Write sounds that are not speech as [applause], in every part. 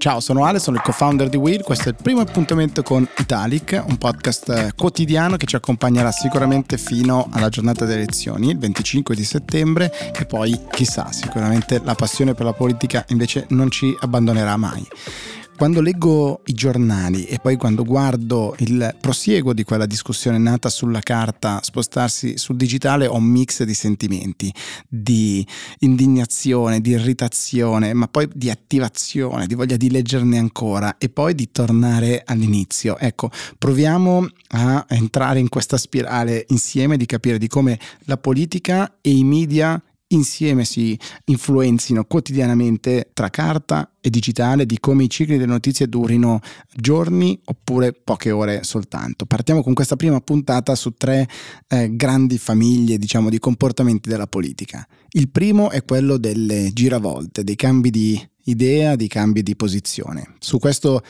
Ciao, sono Ale, sono il co-founder di Will. Questo è il primo appuntamento con Italic, un podcast quotidiano che ci accompagnerà sicuramente fino alla giornata delle elezioni, il 25 di settembre, e poi chissà, sicuramente la passione per la politica invece non ci abbandonerà mai quando leggo i giornali e poi quando guardo il prosieguo di quella discussione nata sulla carta spostarsi sul digitale ho un mix di sentimenti, di indignazione, di irritazione, ma poi di attivazione, di voglia di leggerne ancora e poi di tornare all'inizio. Ecco, proviamo a entrare in questa spirale insieme di capire di come la politica e i media insieme si influenzino quotidianamente tra carta e digitale, di come i cicli delle notizie durino giorni oppure poche ore soltanto. Partiamo con questa prima puntata su tre eh, grandi famiglie, diciamo, di comportamenti della politica. Il primo è quello delle giravolte, dei cambi di idea, di cambi di posizione. Su questo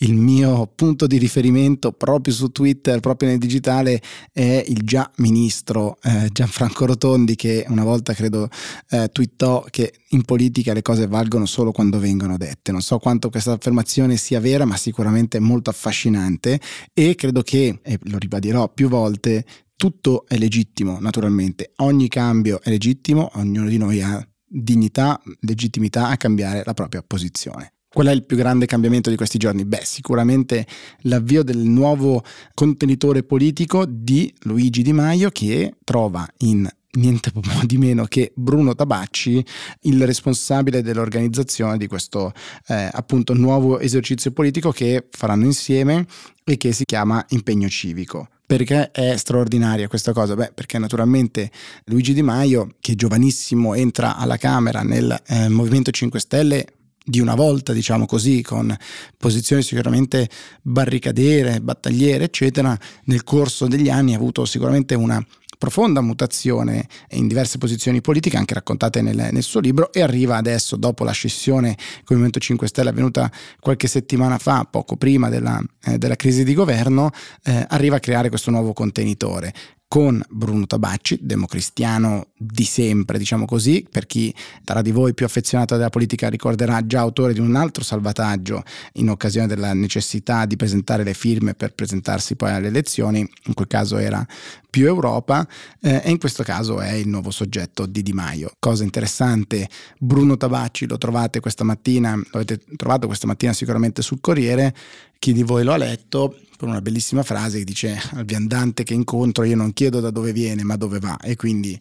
il mio punto di riferimento proprio su Twitter, proprio nel digitale, è il già ministro eh, Gianfranco Rotondi che una volta credo eh, twittò che in politica le cose valgono solo quando vengono dette. Non so quanto questa affermazione sia vera, ma sicuramente è molto affascinante e credo che, e lo ribadirò più volte, tutto è legittimo, naturalmente. Ogni cambio è legittimo, ognuno di noi ha dignità, legittimità a cambiare la propria posizione. Qual è il più grande cambiamento di questi giorni? Beh, sicuramente l'avvio del nuovo contenitore politico di Luigi Di Maio che trova in niente [laughs] di meno che Bruno Tabacci, il responsabile dell'organizzazione di questo eh, appunto nuovo esercizio politico che faranno insieme e che si chiama Impegno Civico. Perché è straordinaria questa cosa? Beh, perché naturalmente Luigi Di Maio, che giovanissimo entra alla Camera nel eh, Movimento 5 Stelle, di una volta, diciamo così, con posizioni sicuramente barricadiere, battagliere, eccetera, nel corso degli anni ha avuto sicuramente una profonda mutazione in diverse posizioni politiche, anche raccontate nel, nel, suo libro, e arriva adesso, dopo la scissione con il Movimento 5 Stelle avvenuta qualche settimana fa, poco prima della, eh, della crisi di governo, eh, arriva a creare questo nuovo contenitore con Bruno Tabacci, democristiano di sempre, diciamo così, per chi tra di voi più affezionato alla politica ricorderà già autore di un altro salvataggio in occasione della necessità di presentare le firme per presentarsi poi alle elezioni, in quel caso era più Europa eh, e in questo caso è il nuovo soggetto di Di Maio. Cosa interessante, Bruno Tabacci lo trovate questa mattina, lo avete trovato questa mattina sicuramente sul Corriere, chi di voi lo ha letto, per una bellissima frase che dice al viandante che incontro io non chiedo da dove viene ma dove va e quindi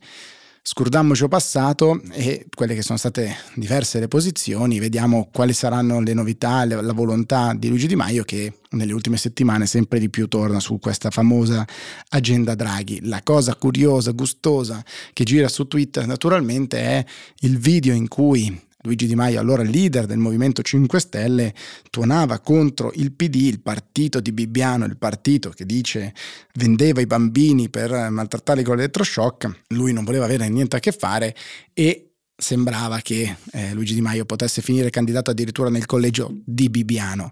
scurdammoci passato e quelle che sono state diverse le posizioni, vediamo quali saranno le novità, la volontà di Luigi Di Maio che nelle ultime settimane sempre di più torna su questa famosa agenda Draghi. La cosa curiosa, gustosa che gira su Twitter naturalmente è il video in cui Luigi Di Maio, allora leader del Movimento 5 Stelle, tuonava contro il PD, il partito di Bibbiano, il partito che dice vendeva i bambini per maltrattarli con l'elettroshock, lui non voleva avere niente a che fare e sembrava che eh, Luigi Di Maio potesse finire candidato addirittura nel collegio di Bibbiano.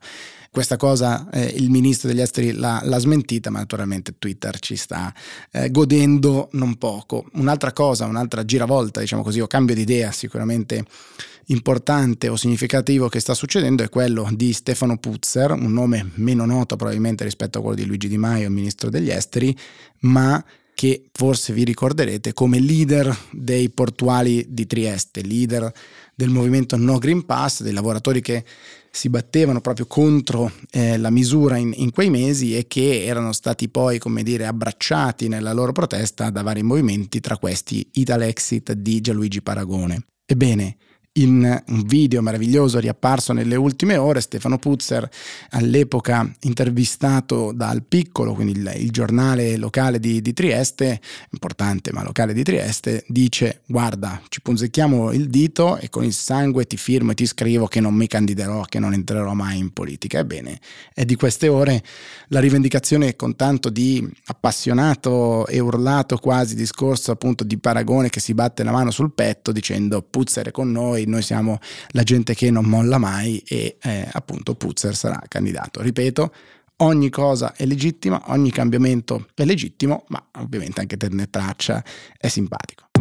Questa cosa eh, il ministro degli esteri l'ha, l'ha, smentita, ma naturalmente Twitter ci sta eh, godendo non poco. Un'altra cosa, un'altra giravolta, diciamo così, o cambio di idea sicuramente importante o significativo che sta succedendo è quello di Stefano Puzzer, un nome meno noto probabilmente rispetto a quello di Luigi Di Maio, ministro degli esteri, ma che forse vi ricorderete come leader dei portuali di Trieste, leader del movimento No Green Pass, dei lavoratori che si battevano proprio contro eh, la misura in, in, quei mesi e che erano stati poi, come dire, abbracciati nella loro protesta da vari movimenti, tra questi Italexit di Gianluigi Paragone. Ebbene, in un video meraviglioso riapparso nelle ultime ore, Stefano Puzzer, all'epoca intervistato dal Piccolo, quindi il, il giornale locale di, di, Trieste, importante ma locale di Trieste, dice guarda, ci punzecchiamo il dito e con il sangue ti firmo e ti scrivo che non mi candiderò, che non entrerò mai in politica. Ebbene, è di queste ore la rivendicazione con tanto di appassionato e urlato quasi discorso appunto di Paragone che si batte la mano sul petto dicendo Puzzer è con noi, noi, siamo la gente che non molla mai e eh, appunto Puzzer sarà candidato. Ripeto, ogni cosa è legittima, ogni cambiamento è legittimo, ma ovviamente anche tenere traccia è simpatico.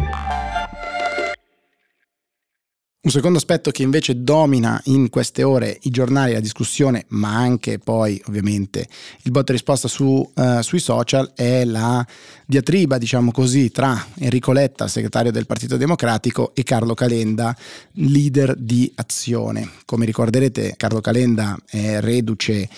Un secondo aspetto che invece domina in queste ore i giornali, la discussione, ma anche poi ovviamente il bot risposta su, uh, sui social è la diatriba, diciamo così, tra Enrico Letta, segretario del Partito Democratico, e Carlo Calenda, leader di Azione. Come ricorderete, Carlo Calenda è reduce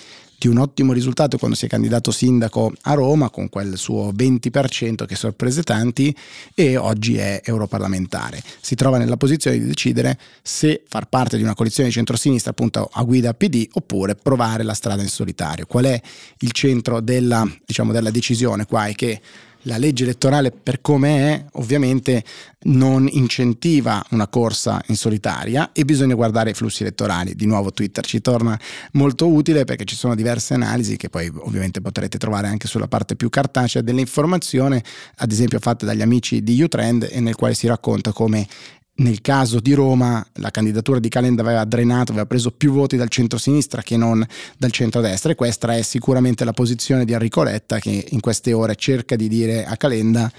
di un ottimo risultato quando si è candidato sindaco a Roma con quel suo 20% che sorprese tanti e oggi è europarlamentare. Si trova nella posizione di decidere se far parte di una coalizione di centrosinistra appunto a guida PD oppure provare la strada in solitario. Qual è il centro della, diciamo, della decisione qua? È che la legge elettorale per come è ovviamente non incentiva una corsa in solitaria e bisogna guardare i flussi elettorali. Di nuovo Twitter ci torna molto utile perché ci sono diverse analisi che poi ovviamente potrete trovare anche sulla parte più cartacea dell'informazione, ad esempio fatte dagli amici di Utrend e nel quale si racconta come nel caso di Roma la candidatura di Calenda aveva drenato, aveva preso più voti dal centro-sinistra che non dal centro-destra e questa è sicuramente la posizione di Enrico Letta che in queste ore cerca di dire a Calenda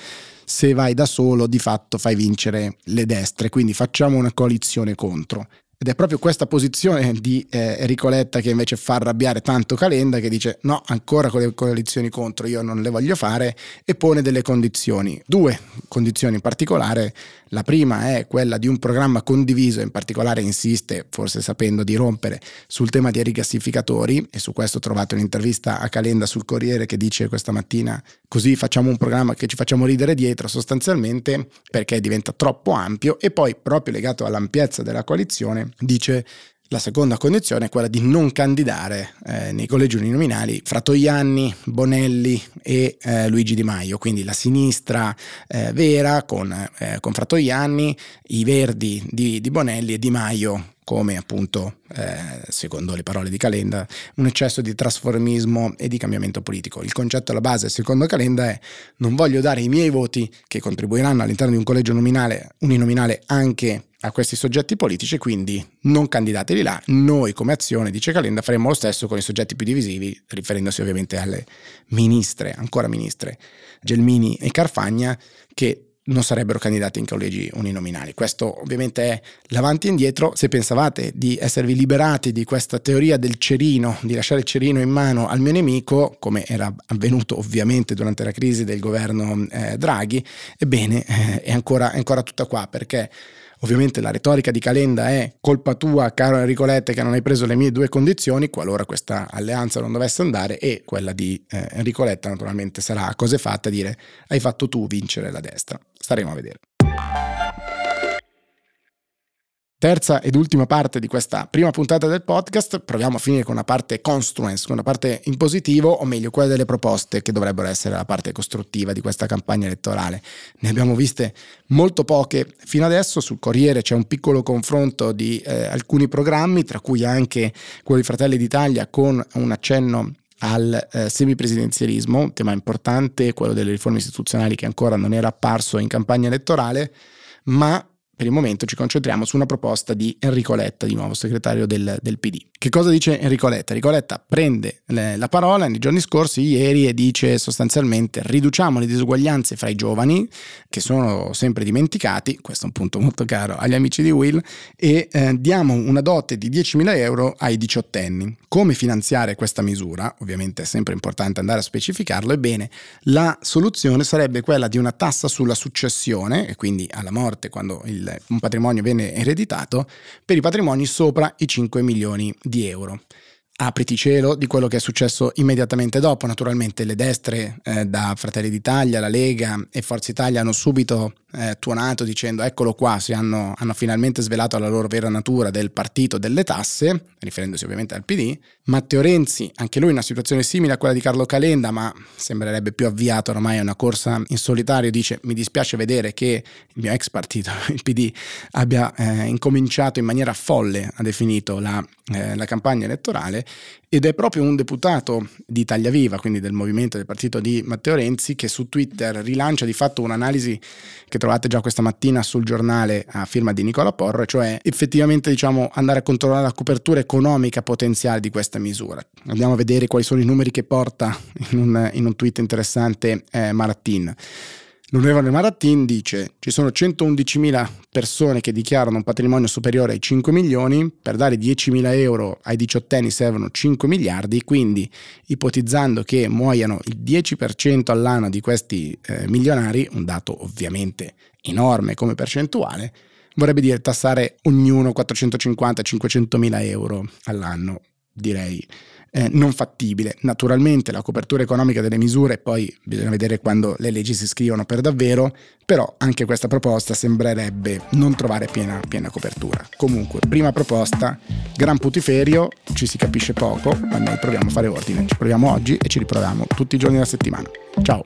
se vai da solo di fatto fai vincere le destre, quindi facciamo una coalizione contro. Ed è proprio questa posizione di eh, Enrico Letta che invece fa arrabbiare tanto Calenda che dice no, ancora con le coalizioni contro io non le voglio fare e pone delle condizioni, due condizioni in particolare. La prima è quella di un programma condiviso, in particolare insiste, forse sapendo di rompere, sul tema dei rigassificatori e su questo trovate un'intervista a Calenda sul Corriere che dice questa mattina così facciamo un programma che ci facciamo ridere dietro sostanzialmente perché diventa troppo ampio e poi proprio legato all'ampiezza della coalizione dice la seconda condizione è quella di non candidare eh, nei collegi uninominali Fratoianni, Bonelli e eh, Luigi Di Maio, quindi la sinistra eh, vera con, eh, con, Fratoianni, i verdi di, di, Bonelli e Di Maio come appunto, eh, secondo le parole di Calenda, un eccesso di trasformismo e di cambiamento politico. Il concetto alla base, secondo Calenda, è non voglio dare i miei voti che contribuiranno all'interno di un collegio nominale, uninominale anche a questi soggetti politici, quindi non candidateli là. Noi come azione, dice Calenda, faremo lo stesso con i soggetti più divisivi, riferendosi ovviamente alle ministre, ancora ministre, Gelmini e Carfagna, che non sarebbero candidati in collegi uninominali. Questo ovviamente è l'avanti e indietro. Se pensavate di esservi liberati di questa teoria del cerino, di lasciare il cerino in mano al mio nemico, come era avvenuto ovviamente durante la crisi del governo eh, Draghi, ebbene eh, è, ancora, è ancora tutta qua perché Ovviamente la retorica di Calenda è colpa tua, caro Enrico Lette, che non hai preso le mie due condizioni, qualora questa alleanza non dovesse andare, e quella di eh, Enrico Letta naturalmente sarà a cose fatte a dire hai fatto tu vincere la destra. Staremo a vedere. Terza ed ultima parte di questa prima puntata del podcast, proviamo a finire con una parte construence, con una parte in positivo, o meglio quella delle proposte che dovrebbero essere la parte costruttiva di questa campagna elettorale. Ne abbiamo viste molto poche fino adesso, sul Corriere c'è un piccolo confronto di eh, alcuni programmi, tra cui anche quello di Fratelli d'Italia con un accenno al eh, semipresidenzialismo, un tema importante, quello delle riforme istituzionali che ancora non era apparso in campagna elettorale, ma per il momento ci concentriamo su una proposta di Enrico Letta, di nuovo segretario del, del PD. Che cosa dice Enrico Letta? Enrico Letta prende le, la parola nei giorni scorsi, ieri, e dice sostanzialmente riduciamo le disuguaglianze fra i giovani, che sono sempre dimenticati, questo è un punto molto caro agli amici di Will, e eh, diamo una dote di 10.000 euro ai diciottenni. Come finanziare questa misura? Ovviamente è sempre importante andare a specificarlo. Ebbene, la soluzione sarebbe quella di una tassa sulla successione, e quindi alla morte, quando il un patrimonio viene ereditato per i patrimoni sopra i 5 milioni di euro apriti cielo di quello che è successo immediatamente dopo. Naturalmente le destre eh, da Fratelli d'Italia, la Lega e Forza Italia hanno subito eh, tuonato dicendo eccolo qua, si hanno, hanno, finalmente svelato la loro vera natura del partito delle tasse, riferendosi ovviamente al PD. Matteo Renzi, anche lui in una situazione simile a quella di Carlo Calenda, ma sembrerebbe più avviato ormai a una corsa in solitario, dice mi dispiace vedere che il mio ex partito, [laughs] il PD, abbia eh, incominciato in maniera folle, ha definito la, eh, la campagna elettorale ed è proprio un deputato di Italia Viva, quindi del movimento del partito di Matteo Renzi, che su Twitter rilancia di fatto un'analisi che trovate già questa mattina sul giornale a firma di Nicola Porro, cioè effettivamente diciamo, andare a controllare la copertura economica potenziale di questa misura. Andiamo a vedere quali sono i numeri che porta in un, in un tweet interessante eh, Marattin. L'onorevole Maratin dice ci sono 111.000 persone che dichiarano un patrimonio superiore ai 5 milioni, per dare 10.000 euro ai diciottenni servono 5 miliardi, quindi ipotizzando che muoiano il 10% all'anno di questi eh, milionari, un dato ovviamente enorme come percentuale, vorrebbe dire tassare ognuno 450-500 mila euro all'anno, direi eh, non fattibile. Naturalmente la copertura economica delle misure poi bisogna vedere quando le leggi si scrivono per davvero, però anche questa proposta sembrerebbe non trovare piena, piena copertura. Comunque, prima proposta, gran putiferio, ci si capisce poco, ma noi proviamo a fare ordine. Ci proviamo oggi e ci riproviamo tutti i giorni della settimana. Ciao!